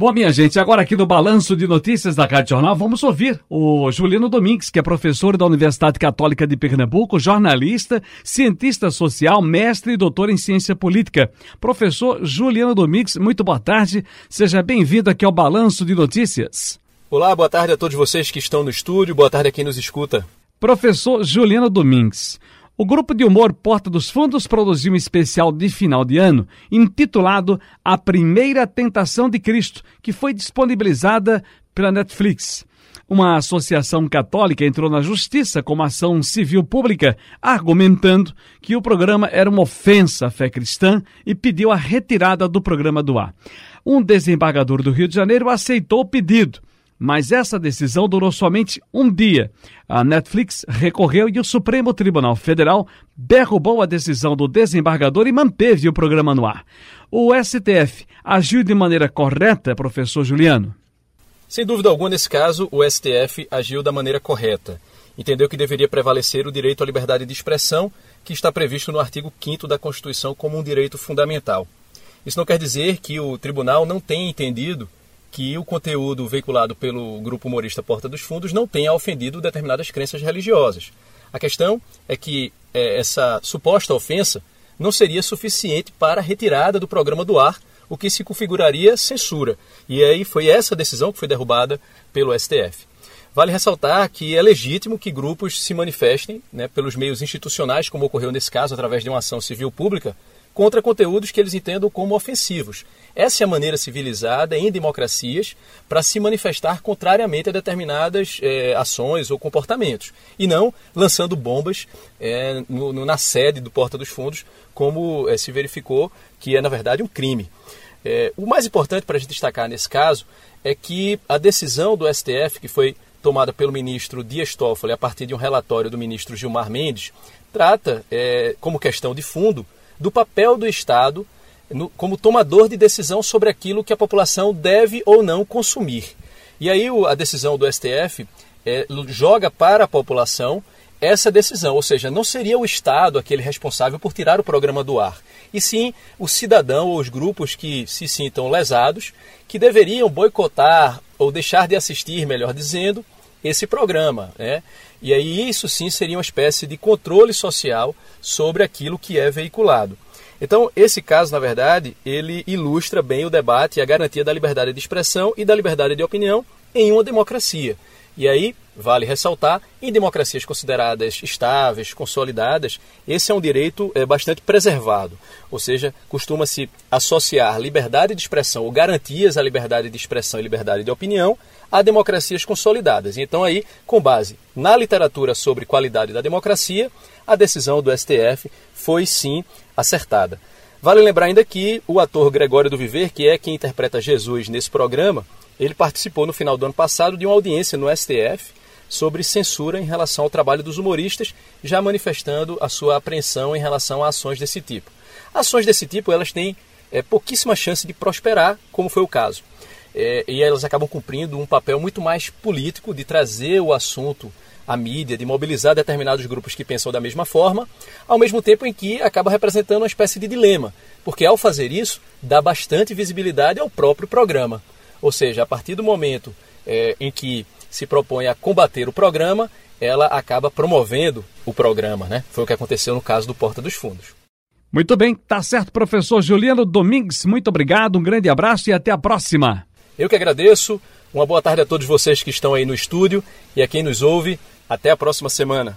Bom, minha gente, agora aqui no Balanço de Notícias da Rádio Jornal, vamos ouvir o Juliano Domingues, que é professor da Universidade Católica de Pernambuco, jornalista, cientista social, mestre e doutor em ciência política. Professor Juliano Domingues, muito boa tarde, seja bem-vindo aqui ao Balanço de Notícias. Olá, boa tarde a todos vocês que estão no estúdio, boa tarde a quem nos escuta. Professor Juliano Domingues, o grupo de humor Porta dos Fundos produziu um especial de final de ano intitulado A Primeira Tentação de Cristo, que foi disponibilizada pela Netflix. Uma associação católica entrou na justiça com uma ação civil pública, argumentando que o programa era uma ofensa à fé cristã e pediu a retirada do programa do ar. Um desembargador do Rio de Janeiro aceitou o pedido mas essa decisão durou somente um dia. A Netflix recorreu e o Supremo Tribunal Federal derrubou a decisão do desembargador e manteve o programa no ar. O STF agiu de maneira correta, professor Juliano? Sem dúvida alguma, nesse caso, o STF agiu da maneira correta. Entendeu que deveria prevalecer o direito à liberdade de expressão, que está previsto no artigo 5 da Constituição como um direito fundamental. Isso não quer dizer que o tribunal não tenha entendido que o conteúdo veiculado pelo grupo humorista Porta dos Fundos não tenha ofendido determinadas crenças religiosas. A questão é que é, essa suposta ofensa não seria suficiente para a retirada do programa do ar, o que se configuraria censura. E aí foi essa decisão que foi derrubada pelo STF. Vale ressaltar que é legítimo que grupos se manifestem né, pelos meios institucionais, como ocorreu nesse caso, através de uma ação civil pública, contra conteúdos que eles entendam como ofensivos. Essa é a maneira civilizada em democracias para se manifestar contrariamente a determinadas é, ações ou comportamentos, e não lançando bombas é, no, no, na sede do Porta dos Fundos, como é, se verificou que é, na verdade, um crime. o mais importante para a gente destacar nesse caso é que a decisão do STF, que foi tomada pelo ministro Dias Toffoli a partir de um relatório do ministro Gilmar Mendes, trata como questão de fundo do papel do Estado no, como tomador de decisão sobre aquilo que a população deve ou não consumir. E aí a decisão do STF é, joga para a população essa decisão, ou seja, não seria o Estado aquele responsável por tirar o programa do ar, e sim o cidadão ou os grupos que se sintam lesados, que deveriam boicotar ou deixar de assistir, melhor dizendo, esse programa. Né? E aí isso sim seria uma espécie de controle social sobre aquilo que é veiculado. Então, esse caso, na verdade, ele ilustra bem o debate e a garantia da liberdade de expressão e da liberdade de opinião em uma democracia. E aí, vale ressaltar, em democracias consideradas estáveis, consolidadas, esse é um direito é, bastante preservado. Ou seja, costuma-se associar liberdade de expressão ou garantias à liberdade de expressão e liberdade de opinião a democracias consolidadas. Então, aí, com base na literatura sobre qualidade da democracia, a decisão do STF foi sim acertada. Vale lembrar ainda que o ator Gregório do Viver, que é quem interpreta Jesus nesse programa, ele participou no final do ano passado de uma audiência no STF sobre censura em relação ao trabalho dos humoristas, já manifestando a sua apreensão em relação a ações desse tipo. Ações desse tipo elas têm é, pouquíssima chance de prosperar, como foi o caso. É, e elas acabam cumprindo um papel muito mais político de trazer o assunto a mídia, de mobilizar determinados grupos que pensam da mesma forma, ao mesmo tempo em que acaba representando uma espécie de dilema, porque ao fazer isso, dá bastante visibilidade ao próprio programa. Ou seja, a partir do momento é, em que se propõe a combater o programa, ela acaba promovendo o programa, né? Foi o que aconteceu no caso do Porta dos Fundos. Muito bem, tá certo, professor Juliano Domingues. Muito obrigado, um grande abraço e até a próxima. Eu que agradeço. Uma boa tarde a todos vocês que estão aí no estúdio e a quem nos ouve. Até a próxima semana.